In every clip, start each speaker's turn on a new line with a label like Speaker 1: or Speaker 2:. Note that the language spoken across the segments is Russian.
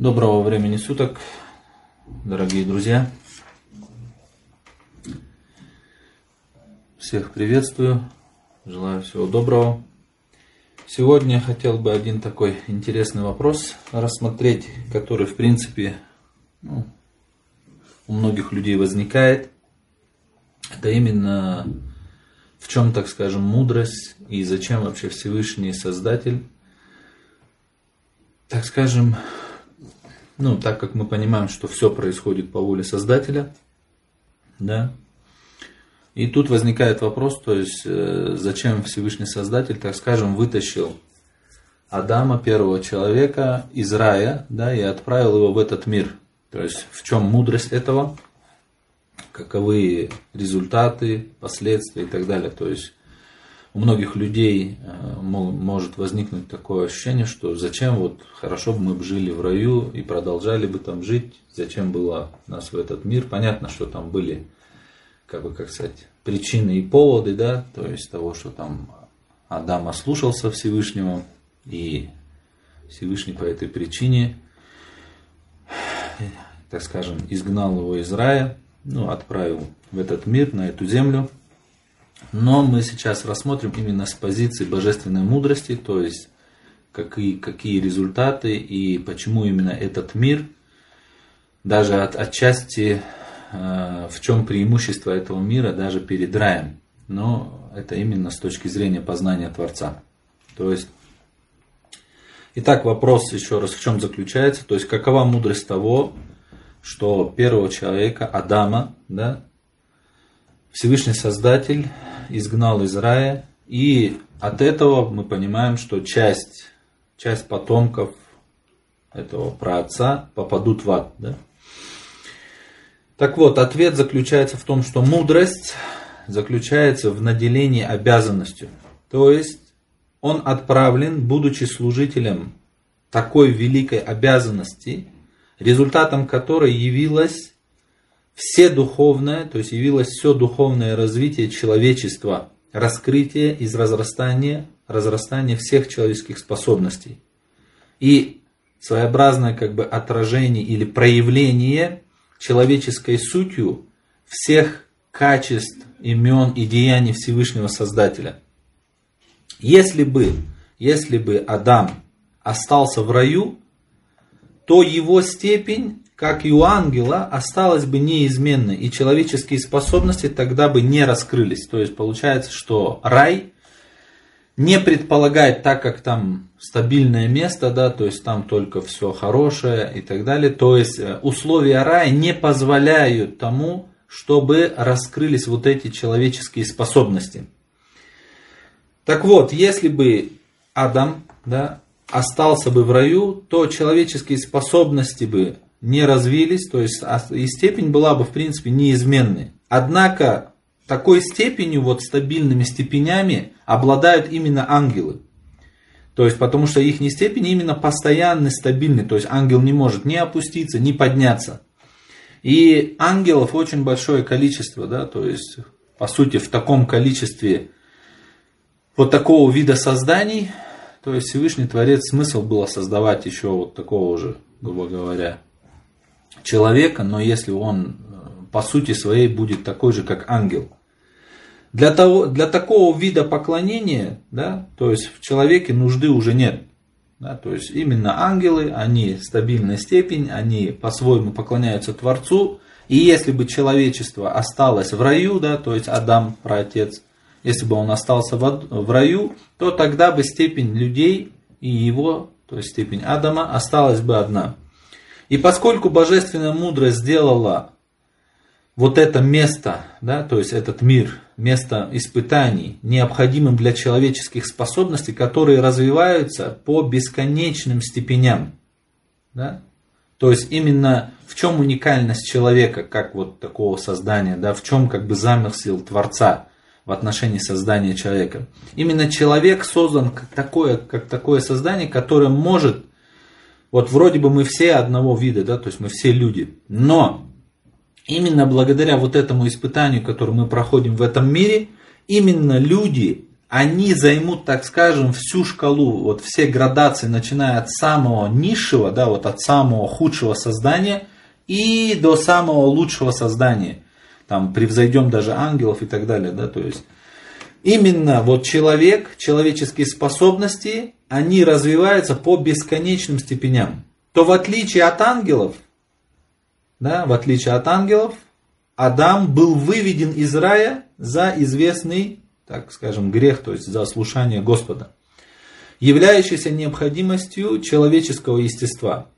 Speaker 1: Доброго времени суток, дорогие друзья. Всех приветствую, желаю всего доброго. Сегодня я хотел бы один такой интересный вопрос рассмотреть, который в принципе ну, у многих людей возникает. Это именно в чем, так скажем, мудрость и зачем вообще Всевышний Создатель, так скажем, ну, так как мы понимаем, что все происходит по воле Создателя, да, и тут возникает вопрос, то есть, э, зачем Всевышний Создатель, так скажем, вытащил Адама, первого человека, из рая, да, и отправил его в этот мир. То есть, в чем мудрость этого, каковы результаты, последствия и так далее. То есть, у многих людей э, может возникнуть такое ощущение, что зачем вот хорошо бы мы жили в раю и продолжали бы там жить, зачем было нас в этот мир. Понятно, что там были, как бы, как сказать, причины и поводы, да, то есть того, что там Адам ослушался Всевышнего, и Всевышний по этой причине, так скажем, изгнал его из рая, ну, отправил в этот мир, на эту землю – но мы сейчас рассмотрим именно с позиции божественной мудрости, то есть какие, какие результаты и почему именно этот мир, даже от, отчасти э, в чем преимущество этого мира даже перед раем. Но это именно с точки зрения познания Творца. То есть, итак, вопрос еще раз в чем заключается, то есть какова мудрость того, что первого человека, Адама, да, Всевышний Создатель изгнал из рая, и от этого мы понимаем, что часть, часть потомков этого праотца попадут в ад. Да? Так вот, ответ заключается в том, что мудрость заключается в наделении обязанностью. То есть он отправлен, будучи служителем такой великой обязанности, результатом которой явилась все духовное, то есть явилось все духовное развитие человечества, раскрытие из разрастания, разрастания всех человеческих способностей. И своеобразное как бы отражение или проявление человеческой сутью всех качеств, имен и деяний Всевышнего Создателя. Если бы, если бы Адам остался в раю, то его степень как и у ангела, осталась бы неизменной, и человеческие способности тогда бы не раскрылись. То есть получается, что рай не предполагает, так как там стабильное место, да, то есть там только все хорошее и так далее. То есть э, условия рая не позволяют тому, чтобы раскрылись вот эти человеческие способности. Так вот, если бы Адам да, остался бы в раю, то человеческие способности бы не развились, то есть а, и степень была бы в принципе неизменной. Однако такой степенью, вот стабильными степенями обладают именно ангелы. То есть, потому что их степень именно постоянный, стабильный. То есть, ангел не может ни опуститься, ни подняться. И ангелов очень большое количество, да, то есть, по сути, в таком количестве вот такого вида созданий, то есть Всевышний Творец смысл было создавать еще вот такого же, грубо говоря, человека, но если он э, по сути своей будет такой же, как ангел. Для, того, для такого вида поклонения, да, то есть в человеке нужды уже нет. Да, то есть именно ангелы, они стабильная степень, они по-своему поклоняются Творцу. И если бы человечество осталось в раю, да, то есть Адам, праотец, если бы он остался в, раю, то тогда бы степень людей и его, то есть степень Адама, осталась бы одна. И поскольку божественная мудрость сделала вот это место, да, то есть этот мир, место испытаний, необходимым для человеческих способностей, которые развиваются по бесконечным степеням. Да? То есть именно в чем уникальность человека, как вот такого создания, да, в чем как бы замысел Творца в отношении создания человека. Именно человек создан как такое, как такое создание, которое может вот вроде бы мы все одного вида, да, то есть мы все люди. Но именно благодаря вот этому испытанию, которое мы проходим в этом мире, именно люди, они займут, так скажем, всю шкалу, вот все градации, начиная от самого низшего, да, вот от самого худшего создания и до самого лучшего создания. Там превзойдем даже ангелов и так далее, да, то есть именно вот человек, человеческие способности, они развиваются по бесконечным степеням. То в отличие от ангелов, да, в отличие от ангелов, Адам был выведен из рая за известный, так скажем, грех, то есть за слушание Господа, являющийся необходимостью человеческого естества.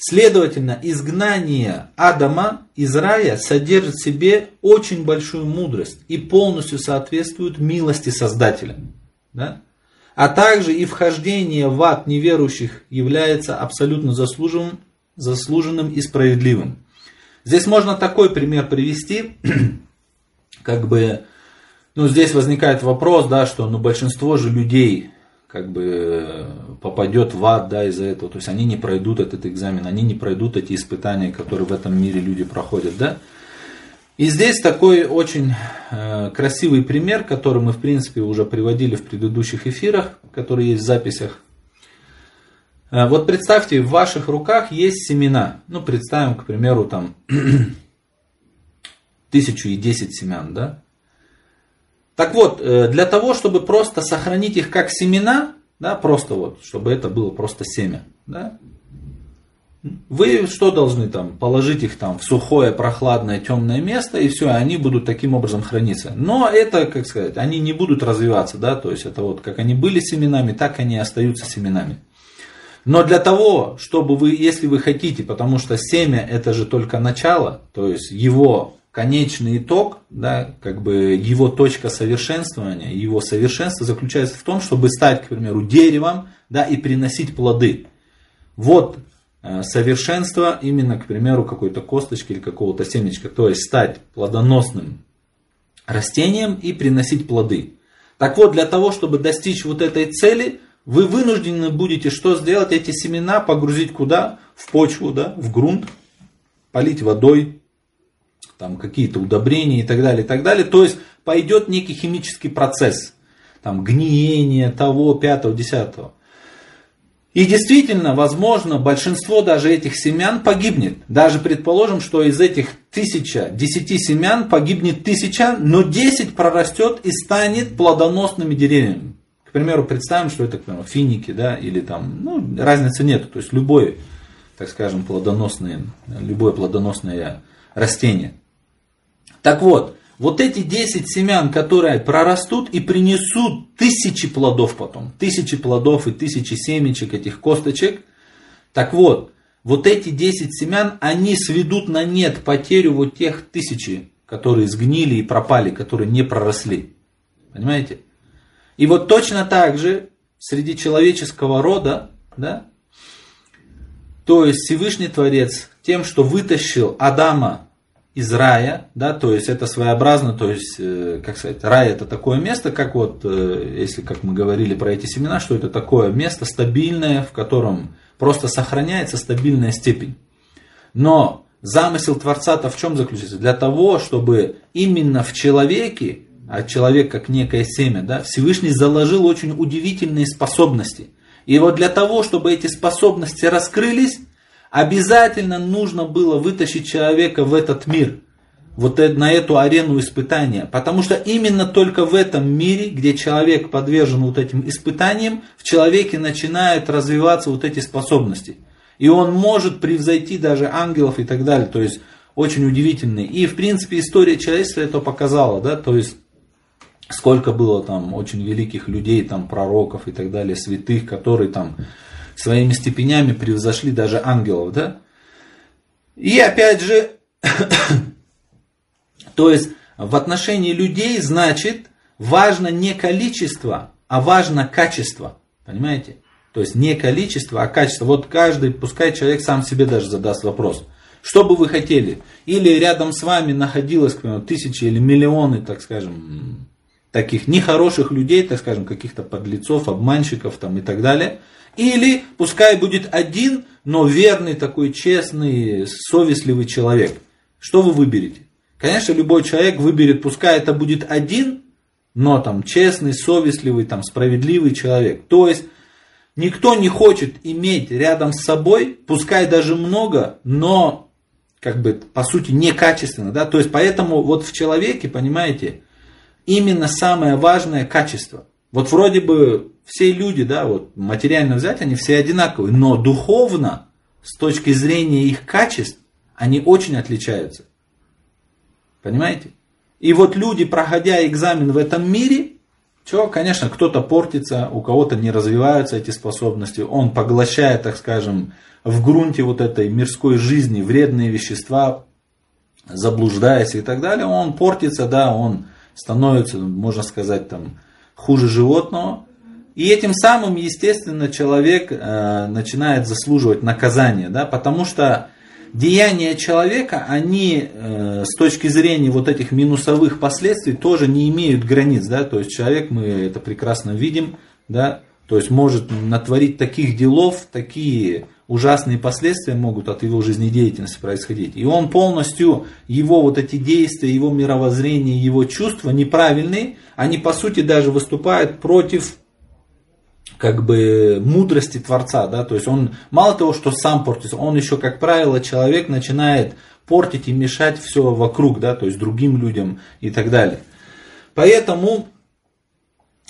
Speaker 1: Следовательно, изгнание Адама из рая содержит в себе очень большую мудрость и полностью соответствует милости Создателя. Да? А также и вхождение в ад неверующих является абсолютно заслуженным, заслуженным и справедливым. Здесь можно такой пример привести, как бы, ну, здесь возникает вопрос, да, что, ну, большинство же людей, как бы, попадет в ад, да, из-за этого, то есть они не пройдут этот экзамен, они не пройдут эти испытания, которые в этом мире люди проходят, да. И здесь такой очень э, красивый пример, который мы, в принципе, уже приводили в предыдущих эфирах, которые есть в записях. Э, вот представьте, в ваших руках есть семена. Ну, представим, к примеру, там тысячу и десять семян, да? Так вот, э, для того, чтобы просто сохранить их как семена, да, просто вот, чтобы это было просто семя, да, вы что должны там, положить их там в сухое, прохладное, темное место, и все, они будут таким образом храниться. Но это, как сказать, они не будут развиваться, да, то есть это вот как они были семенами, так они остаются семенами. Но для того, чтобы вы, если вы хотите, потому что семя это же только начало, то есть его конечный итог, да, как бы его точка совершенствования, его совершенство заключается в том, чтобы стать, к примеру, деревом, да, и приносить плоды. Вот э, совершенство именно, к примеру, какой-то косточки или какого-то семечка, то есть стать плодоносным растением и приносить плоды. Так вот, для того, чтобы достичь вот этой цели, вы вынуждены будете что сделать? Эти семена погрузить куда? В почву, да, в грунт, полить водой, там какие-то удобрения и так далее, и так далее. То есть пойдет некий химический процесс, там гниение того, пятого, десятого. И действительно, возможно, большинство даже этих семян погибнет. Даже предположим, что из этих тысяча, десяти семян погибнет тысяча, но десять прорастет и станет плодоносными деревьями. К примеру, представим, что это, к примеру, финики, да, или там, ну, разницы нет. То есть любое, так скажем, плодоносное, любое плодоносное растение. Так вот, вот эти 10 семян, которые прорастут и принесут тысячи плодов потом, тысячи плодов и тысячи семечек, этих косточек, так вот, вот эти 10 семян, они сведут на нет потерю вот тех тысячи, которые сгнили и пропали, которые не проросли. Понимаете? И вот точно так же среди человеческого рода, да, то есть Всевышний Творец тем, что вытащил Адама из рая, да, то есть это своеобразно, то есть, э, как сказать, рай это такое место, как вот, э, если как мы говорили про эти семена, что это такое место стабильное, в котором просто сохраняется стабильная степень. Но замысел Творца-то в чем заключается? Для того, чтобы именно в человеке а человек как некое семя, да, Всевышний заложил очень удивительные способности. И вот для того, чтобы эти способности раскрылись, обязательно нужно было вытащить человека в этот мир, вот на эту арену испытания. Потому что именно только в этом мире, где человек подвержен вот этим испытаниям, в человеке начинают развиваться вот эти способности. И он может превзойти даже ангелов и так далее. То есть очень удивительный. И в принципе история человечества это показала. Да? То есть сколько было там очень великих людей, там пророков и так далее, святых, которые там своими степенями превзошли даже ангелов, да? И опять же, то есть в отношении людей значит важно не количество, а важно качество, понимаете? То есть не количество, а качество. Вот каждый, пускай человек сам себе даже задаст вопрос. Что бы вы хотели? Или рядом с вами находилось, к примеру, тысячи или миллионы, так скажем, таких нехороших людей, так скажем, каких-то подлецов, обманщиков там и так далее. Или пускай будет один, но верный такой честный, совестливый человек. Что вы выберете? Конечно, любой человек выберет, пускай это будет один, но там честный, совестливый, там справедливый человек. То есть никто не хочет иметь рядом с собой, пускай даже много, но как бы по сути некачественно, да, то есть поэтому вот в человеке, понимаете, именно самое важное качество. Вот вроде бы все люди, да, вот материально взять, они все одинаковые, но духовно, с точки зрения их качеств, они очень отличаются. Понимаете? И вот люди, проходя экзамен в этом мире, что, конечно, кто-то портится, у кого-то не развиваются эти способности, он поглощает, так скажем, в грунте вот этой мирской жизни вредные вещества, заблуждаясь и так далее, он портится, да, он становится, можно сказать, там, хуже животного. И этим самым, естественно, человек э, начинает заслуживать наказания, да, потому что деяния человека, они э, с точки зрения вот этих минусовых последствий тоже не имеют границ, да, то есть человек, мы это прекрасно видим, да, то есть может натворить таких делов, такие ужасные последствия могут от его жизнедеятельности происходить. И он полностью, его вот эти действия, его мировоззрение, его чувства неправильные, они по сути даже выступают против как бы мудрости Творца, да, то есть он мало того, что сам портится, он еще, как правило, человек начинает портить и мешать все вокруг, да, то есть другим людям и так далее. Поэтому,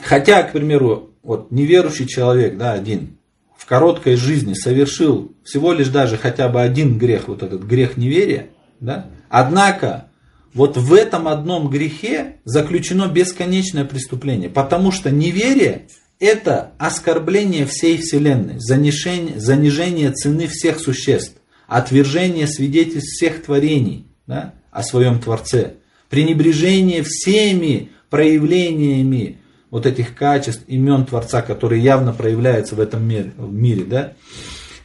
Speaker 1: хотя, к примеру, вот неверующий человек, да, один, в короткой жизни совершил всего лишь даже хотя бы один грех, вот этот грех неверия, да, однако вот в этом одном грехе заключено бесконечное преступление, потому что неверие это оскорбление всей Вселенной, занижение, занижение цены всех существ, отвержение свидетельств всех творений да, о своем Творце, пренебрежение всеми проявлениями вот этих качеств, имен Творца, которые явно проявляются в этом мире. В мире да?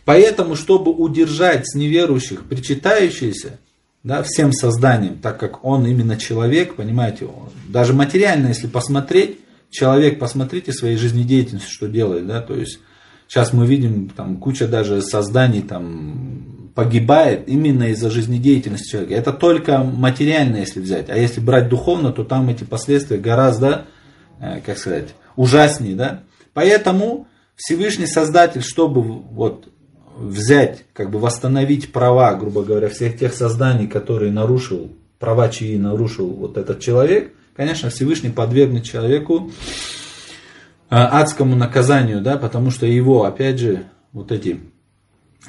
Speaker 1: Поэтому, чтобы удержать с неверующих причитающиеся да, всем созданием, так как он именно человек, понимаете, даже материально, если посмотреть, человек, посмотрите своей жизнедеятельности, что делает, да, то есть сейчас мы видим, там куча даже созданий там погибает именно из-за жизнедеятельности человека. Это только материально, если взять, а если брать духовно, то там эти последствия гораздо, э, как сказать, ужаснее, да. Поэтому Всевышний Создатель, чтобы вот взять, как бы восстановить права, грубо говоря, всех тех созданий, которые нарушил, права чьи нарушил вот этот человек – конечно, Всевышний подвергнет человеку э, адскому наказанию, да, потому что его, опять же, вот эти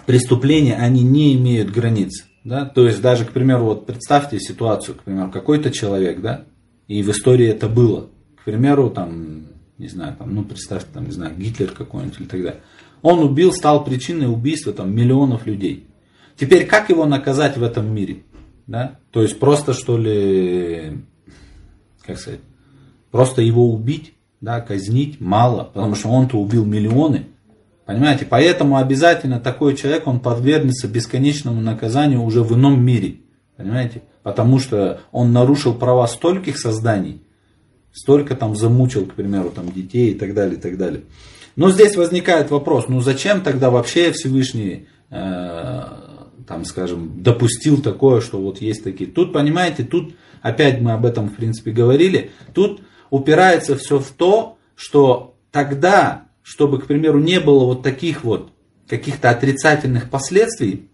Speaker 1: преступления, они не имеют границ. Да? То есть даже, к примеру, вот представьте ситуацию, к примеру, какой-то человек, да, и в истории это было. К примеру, там, не знаю, там, ну представьте, там, не знаю, Гитлер какой-нибудь или так далее. Он убил, стал причиной убийства там, миллионов людей. Теперь как его наказать в этом мире? Да? То есть просто что ли как сказать, просто его убить, да, казнить мало, потому что он-то убил миллионы. Понимаете, поэтому обязательно такой человек, он подвергнется бесконечному наказанию уже в ином мире. Понимаете? Потому что он нарушил права стольких созданий, столько там замучил, к примеру, там детей и так далее, и так далее. Но здесь возникает вопрос, ну зачем тогда вообще Всевышний, э, там, скажем, допустил такое, что вот есть такие. Тут, понимаете, тут опять мы об этом в принципе говорили, тут упирается все в то, что тогда, чтобы, к примеру, не было вот таких вот каких-то отрицательных последствий,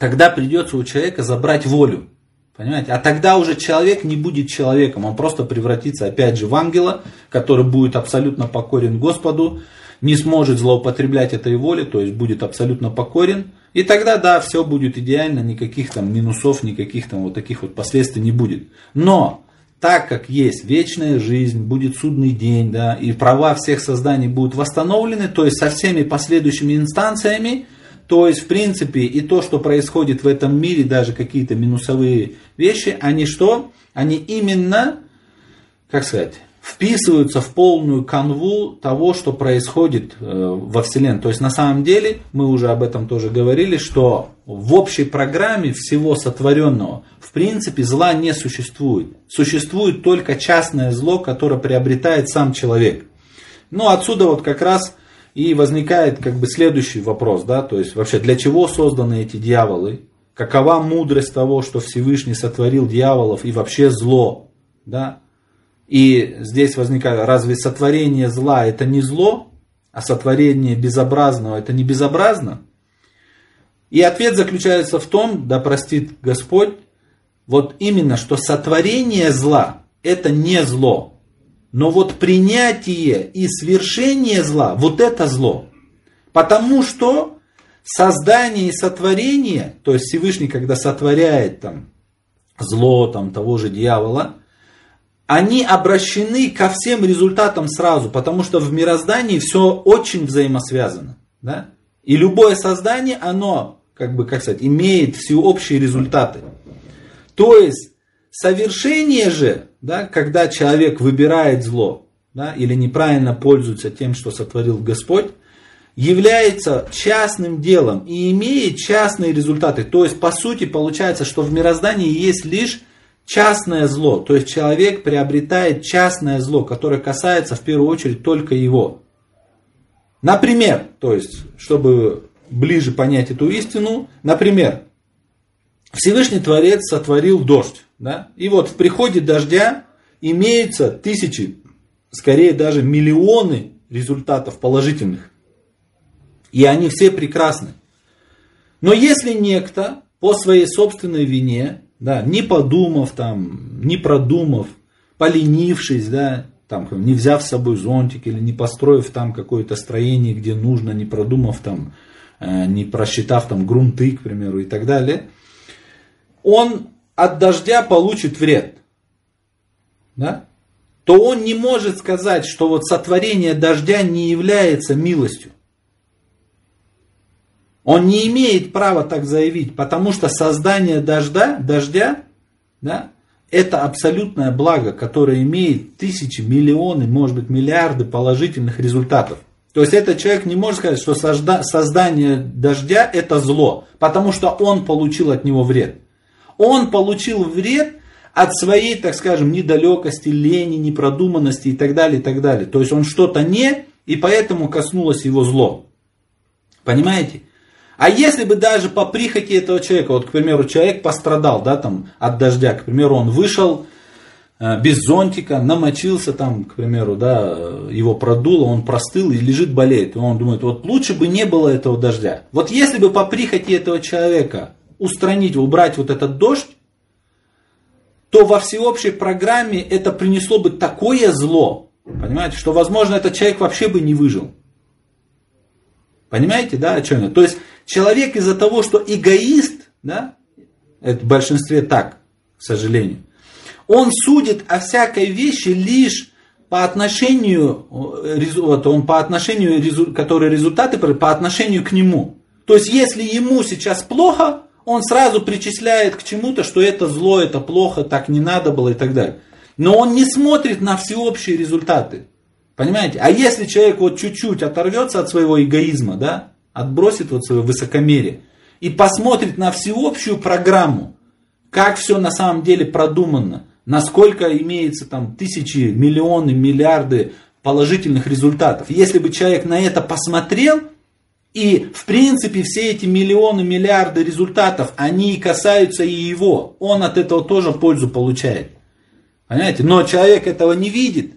Speaker 1: тогда придется у человека забрать волю. Понимаете? А тогда уже человек не будет человеком, он просто превратится опять же в ангела, который будет абсолютно покорен Господу, не сможет злоупотреблять этой волей, то есть будет абсолютно покорен, и тогда, да, все будет идеально, никаких там минусов, никаких там вот таких вот последствий не будет. Но, так как есть вечная жизнь, будет судный день, да, и права всех созданий будут восстановлены, то есть со всеми последующими инстанциями, то есть, в принципе, и то, что происходит в этом мире, даже какие-то минусовые вещи, они что? Они именно, как сказать, вписываются в полную канву того, что происходит э, во Вселенной. То есть на самом деле, мы уже об этом тоже говорили, что в общей программе всего сотворенного в принципе зла не существует. Существует только частное зло, которое приобретает сам человек. Ну отсюда вот как раз и возникает как бы следующий вопрос, да, то есть вообще для чего созданы эти дьяволы, какова мудрость того, что Всевышний сотворил дьяволов и вообще зло, да, И здесь возникает, разве сотворение зла это не зло, а сотворение безобразного это не безобразно? И ответ заключается в том, да простит Господь, вот именно, что сотворение зла это не зло. Но вот принятие и свершение зла, вот это зло. Потому что создание и сотворение, то есть Всевышний, когда сотворяет там зло там, того же дьявола, они обращены ко всем результатам сразу, потому что в мироздании все очень взаимосвязано. Да? И любое создание, оно, как бы, как сказать, имеет всеобщие результаты. То есть, совершение же, да, когда человек выбирает зло, да, или неправильно пользуется тем, что сотворил Господь, является частным делом и имеет частные результаты. То есть, по сути, получается, что в мироздании есть лишь частное зло. То есть, человек приобретает частное зло, которое касается в первую очередь только его. Например, то есть, чтобы ближе понять эту истину, например, Всевышний Творец сотворил дождь. Да? И вот в приходе дождя имеются тысячи, скорее даже миллионы результатов положительных. И они все прекрасны. Но если некто по своей собственной вине, да, не подумав там, не продумав, поленившись, да, там, не взяв с собой зонтик или не построив там какое-то строение, где нужно, не продумав там, э, не просчитав там грунты, к примеру, и так далее, он от дождя получит вред. Да? то он не может сказать, что вот сотворение дождя не является милостью. Он не имеет права так заявить, потому что создание дождя, дождя да, это абсолютное благо, которое имеет тысячи, миллионы, может быть миллиарды положительных результатов. То есть этот человек не может сказать, что создание дождя это зло, потому что он получил от него вред. Он получил вред от своей, так скажем, недалекости, лени, непродуманности и так далее, и так далее. То есть он что-то не, и поэтому коснулось его зло. Понимаете? А если бы даже по прихоти этого человека, вот, к примеру, человек пострадал, да, там, от дождя, к примеру, он вышел э, без зонтика, намочился там, к примеру, да, его продуло, он простыл и лежит, болеет. И он думает, вот лучше бы не было этого дождя. Вот если бы по прихоти этого человека устранить, убрать вот этот дождь, то во всеобщей программе это принесло бы такое зло, понимаете, что, возможно, этот человек вообще бы не выжил. Понимаете, да, о чем я? То есть человек из-за того, что эгоист, да, это в большинстве так, к сожалению, он судит о всякой вещи лишь по отношению, вот он по отношению, которые результаты по отношению к нему. То есть, если ему сейчас плохо, он сразу причисляет к чему-то, что это зло, это плохо, так не надо было и так далее. Но он не смотрит на всеобщие результаты. Понимаете? А если человек вот чуть-чуть оторвется от своего эгоизма, да, отбросит вот свое высокомерие и посмотрит на всеобщую программу, как все на самом деле продумано, насколько имеется там тысячи, миллионы, миллиарды положительных результатов. Если бы человек на это посмотрел, и в принципе все эти миллионы, миллиарды результатов, они касаются и его, он от этого тоже пользу получает. Понимаете? Но человек этого не видит.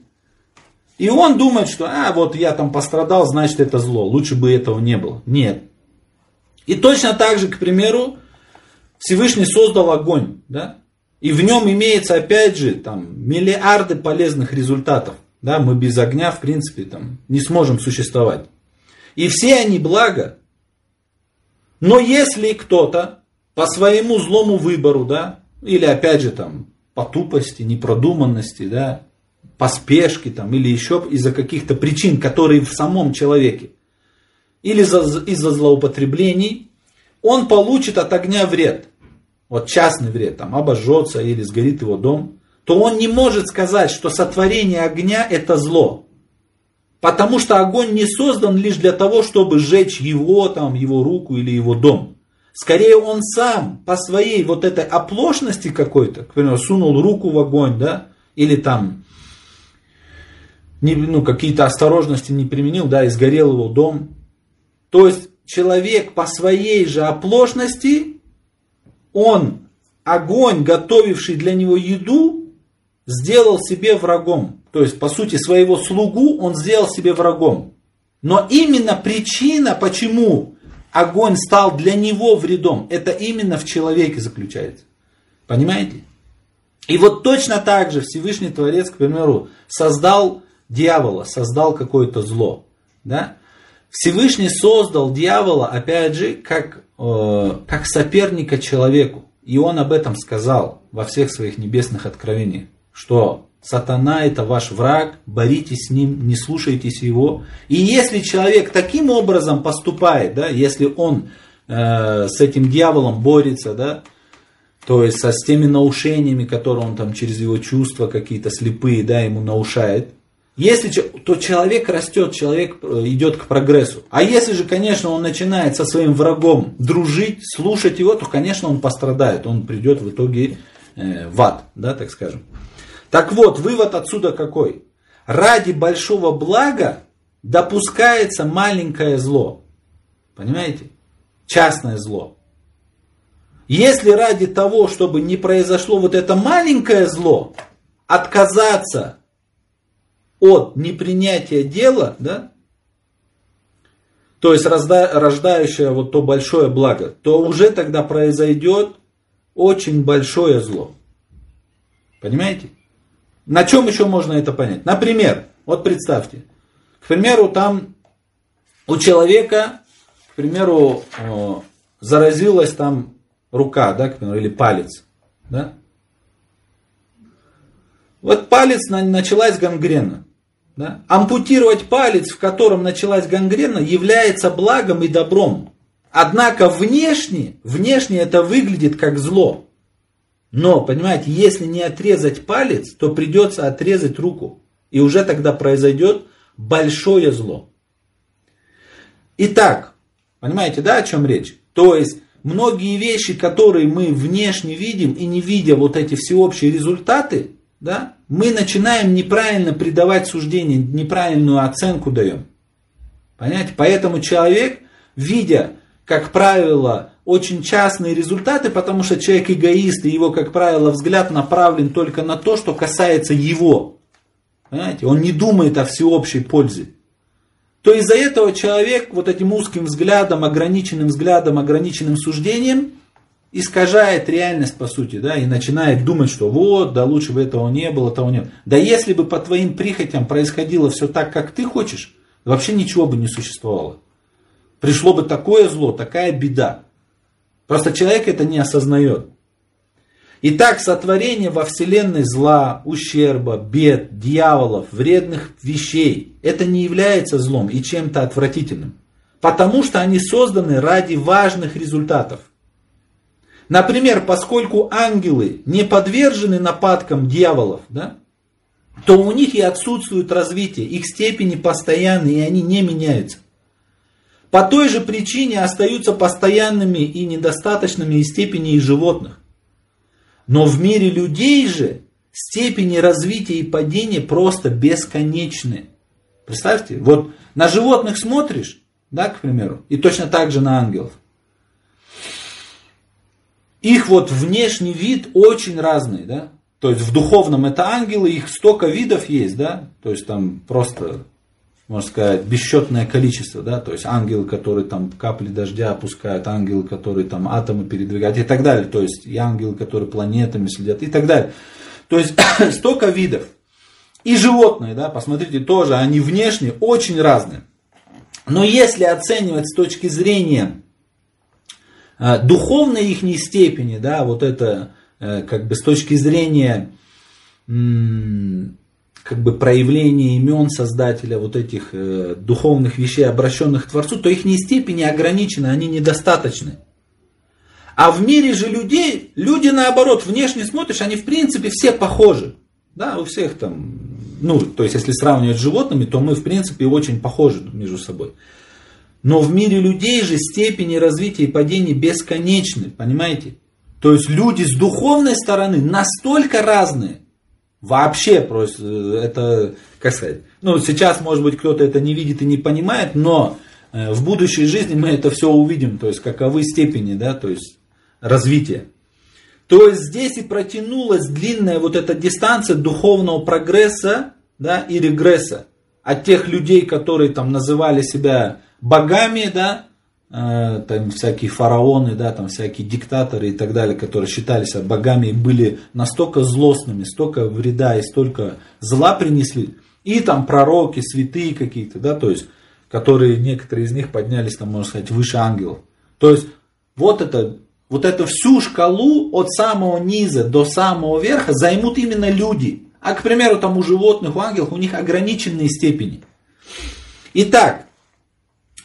Speaker 1: И он думает, что, а, вот я там пострадал, значит это зло. Лучше бы этого не было. Нет. И точно так же, к примеру, Всевышний создал огонь, да? И в нем имеется, опять же, там, миллиарды полезных результатов. Да, мы без огня, в принципе, там, не сможем существовать. И все они благо. Но если кто-то по своему злому выбору, да, или опять же там, по тупости, непродуманности, да, поспешки там, или еще из-за каких-то причин, которые в самом человеке, или из-за злоупотреблений, он получит от огня вред. Вот частный вред, там обожжется или сгорит его дом, то он не может сказать, что сотворение огня это зло. Потому что огонь не создан лишь для того, чтобы сжечь его, там, его руку или его дом. Скорее он сам по своей вот этой оплошности какой-то, к примеру, сунул руку в огонь, да, или там не, ну, какие-то осторожности не применил, да, и сгорел его дом. То есть человек по своей же оплошности, он огонь, готовивший для него еду, сделал себе врагом. То есть, по сути, своего слугу он сделал себе врагом. Но именно причина, почему огонь стал для него вредом, это именно в человеке заключается. Понимаете? И вот точно так же Всевышний Творец, к примеру, создал дьявола, создал какое-то зло. Да? Всевышний создал дьявола, опять же, как, э, как соперника человеку. И он об этом сказал во всех своих небесных откровениях, что сатана это ваш враг, боритесь с ним, не слушайтесь его. И если человек таким образом поступает, да, если он э, с этим дьяволом борется, да, то есть со, с теми наушениями, которые он там через его чувства какие-то слепые, да, ему наушает, если, то человек растет, человек э, идет к прогрессу. А если же, конечно, он начинает со своим врагом дружить, слушать его, то, конечно, он пострадает. Он придет в итоге э, в ад, да, так скажем. Так вот, вывод отсюда какой? Ради большого блага допускается маленькое зло. Понимаете? Частное зло. Если ради того, чтобы не произошло вот это маленькое зло, отказаться от непринятия дела, да, то есть рождающее вот то большое благо, то уже тогда произойдет очень большое зло. Понимаете? На чем еще можно это понять? Например, вот представьте, к примеру, там у человека, к примеру, заразилась там рука, да, к примеру, или палец, да? Вот палец началась гангрена. Да? Ампутировать палец, в котором началась гангрена, является благом и добром. Однако внешне, внешне это выглядит как зло. Но, понимаете, если не отрезать палец, то придется отрезать руку. И уже тогда произойдет большое зло. Итак, понимаете, да, о чем речь? То есть, многие вещи, которые мы внешне видим и не видя вот эти всеобщие результаты, да, мы начинаем неправильно придавать суждение, неправильную оценку даем. Понимаете? Поэтому человек, видя, как правило, очень частные результаты, потому что человек эгоист, и его, как правило, взгляд направлен только на то, что касается его. Понимаете? Он не думает о всеобщей пользе. То из-за этого человек вот этим узким взглядом, ограниченным взглядом, ограниченным суждением – искажает реальность, по сути, да, и начинает думать, что вот, да лучше бы этого не было, того не было. Да если бы по твоим прихотям происходило все так, как ты хочешь, вообще ничего бы не существовало. Пришло бы такое зло, такая беда. Просто человек это не осознает. Итак, сотворение во Вселенной зла, ущерба, бед, дьяволов, вредных вещей, это не является злом и чем-то отвратительным. Потому что они созданы ради важных результатов. Например, поскольку ангелы не подвержены нападкам дьяволов, да, то у них и отсутствует развитие, их степени постоянны, и они не меняются. По той же причине остаются постоянными и недостаточными и степени и животных. Но в мире людей же степени развития и падения просто бесконечны. Представьте, вот на животных смотришь, да, к примеру, и точно так же на ангелов – их вот внешний вид очень разный, да. То есть в духовном это ангелы, их столько видов есть, да. То есть там просто, можно сказать, бесчетное количество, да. То есть ангелы, которые там капли дождя опускают, ангелы, которые там атомы передвигают и так далее. То есть и ангелы, которые планетами следят и так далее. То есть столько видов. И животные, да, посмотрите, тоже они внешне очень разные. Но если оценивать с точки зрения духовной их степени, да, вот это э, как бы с точки зрения как бы проявления имен Создателя, вот этих э, духовных вещей, обращенных к Творцу, то их степени ограничены, они недостаточны. А в мире же людей, люди наоборот, внешне смотришь, они в принципе все похожи. Да, у всех там, ну, то есть если сравнивать с животными, то мы в принципе очень похожи между собой. Но в мире людей же степени развития и падения бесконечны, понимаете? То есть люди с духовной стороны настолько разные. Вообще просто это, как сказать, ну сейчас может быть кто-то это не видит и не понимает, но э, в будущей жизни мы это все увидим, то есть каковы степени, да, то есть развития. То есть здесь и протянулась длинная вот эта дистанция духовного прогресса да, и регресса от тех людей, которые там называли себя богами, да, э, там всякие фараоны, да, там всякие диктаторы и так далее, которые считались богами и были настолько злостными, столько вреда и столько зла принесли, и там пророки, святые какие-то, да, то есть, которые некоторые из них поднялись, там, можно сказать, выше ангелов. То есть, вот это вот эту всю шкалу от самого низа до самого верха займут именно люди. А, к примеру, там у животных, у ангелов, у них ограниченные степени. Итак,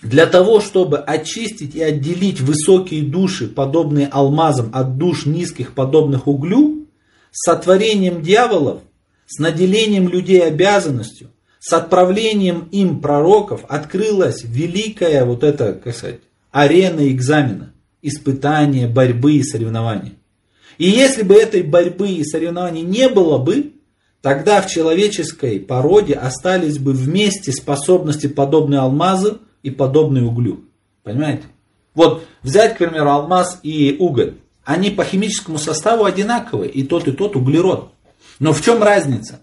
Speaker 1: для того, чтобы очистить и отделить высокие души, подобные алмазам, от душ низких, подобных углю, с сотворением дьяволов, с наделением людей обязанностью, с отправлением им пророков, открылась великая вот эта, как сказать, арена экзамена испытания, борьбы и соревнований. И если бы этой борьбы и соревнований не было бы, тогда в человеческой породе остались бы вместе способности подобные алмазу и подобные углю. Понимаете? Вот взять, к примеру, алмаз и уголь. Они по химическому составу одинаковые, и тот, и тот углерод. Но в чем разница?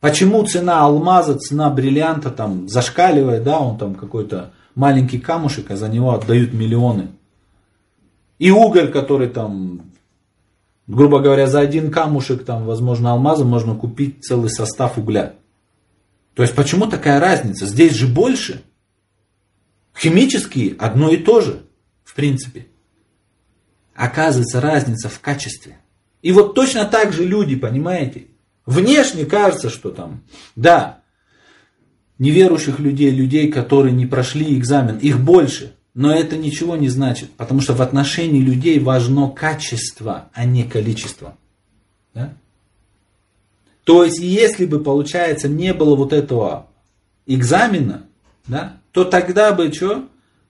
Speaker 1: Почему цена алмаза, цена бриллианта там зашкаливает, да, он там какой-то маленький камушек, а за него отдают миллионы. И уголь, который там, грубо говоря, за один камушек, там, возможно, алмаза можно купить целый состав угля. То есть почему такая разница? Здесь же больше. Химические одно и то же, в принципе. Оказывается, разница в качестве. И вот точно так же люди, понимаете, внешне кажется, что там, да, неверующих людей, людей, которые не прошли экзамен, их больше. Но это ничего не значит, потому что в отношении людей важно качество, а не количество. Да? То есть, если бы, получается, не было вот этого экзамена, да, то тогда бы что?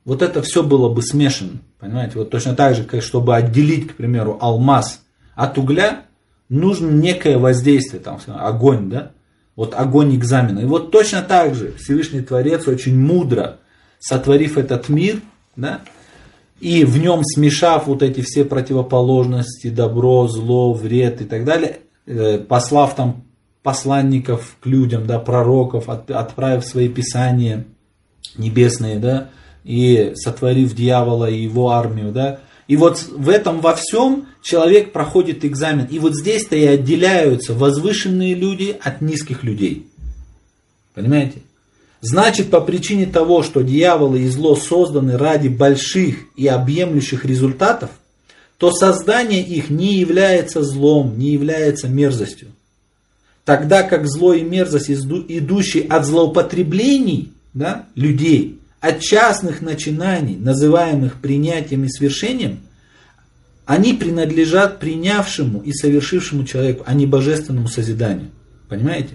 Speaker 1: Вот это все было бы смешано. Понимаете, вот точно так же, как чтобы отделить, к примеру, алмаз от угля, нужно некое воздействие, там, огонь, да? Вот огонь экзамена. И вот точно так же Всевышний Творец очень мудро, сотворив этот мир, да? И в нем смешав вот эти все противоположности, добро, зло, вред и так далее, э, послав там посланников к людям, да, пророков, отправив свои писания небесные, да, и сотворив дьявола и его армию, да, и вот в этом во всем человек проходит экзамен. И вот здесь-то и отделяются возвышенные люди от низких людей. Понимаете? Значит, по причине того, что дьяволы и зло созданы ради больших и объемлющих результатов, то создание их не является злом, не является мерзостью. Тогда как зло и мерзость, идущие от злоупотреблений да, людей, от частных начинаний, называемых принятием и свершением, они принадлежат принявшему и совершившему человеку, а не божественному созиданию. Понимаете?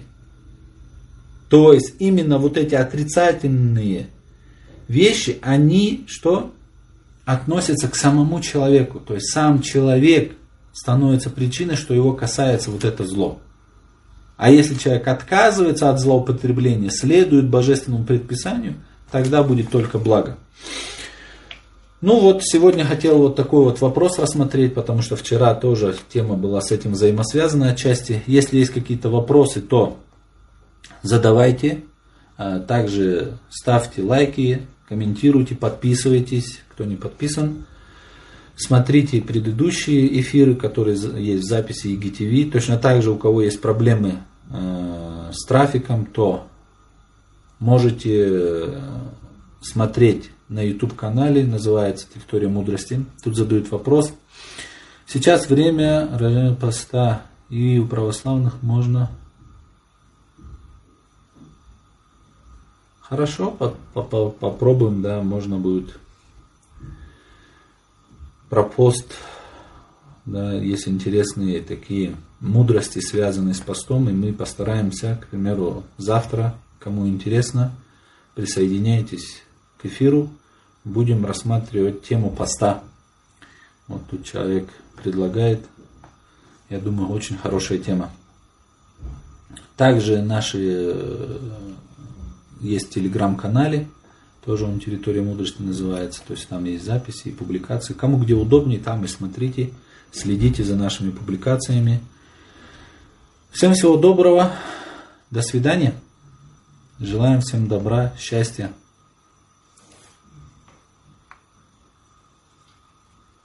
Speaker 1: То есть именно вот эти отрицательные вещи, они что? Относятся к самому человеку. То есть сам человек становится причиной, что его касается вот это зло. А если человек отказывается от злоупотребления, следует божественному предписанию, тогда будет только благо. Ну вот, сегодня хотел вот такой вот вопрос рассмотреть, потому что вчера тоже тема была с этим взаимосвязана отчасти. Если есть какие-то вопросы, то задавайте. А, также ставьте лайки, комментируйте, подписывайтесь, кто не подписан. Смотрите предыдущие эфиры, которые есть в записи IGTV. Точно так же, у кого есть проблемы с трафиком, то можете э, смотреть на YouTube канале, называется Территория мудрости. Тут задают вопрос. Сейчас время поста и у православных можно Хорошо, попробуем, да, можно будет про пост, да, есть интересные такие мудрости, связанные с постом, и мы постараемся, к примеру, завтра, кому интересно, присоединяйтесь к эфиру, будем рассматривать тему поста. Вот тут человек предлагает, я думаю, очень хорошая тема. Также наши есть в телеграм-канале, тоже он «Территория мудрости» называется, то есть там есть записи и публикации. Кому где удобнее, там и смотрите. следите за нашими публикациями. Всем всего доброго, до свидания. Желаем всем добра, счастья.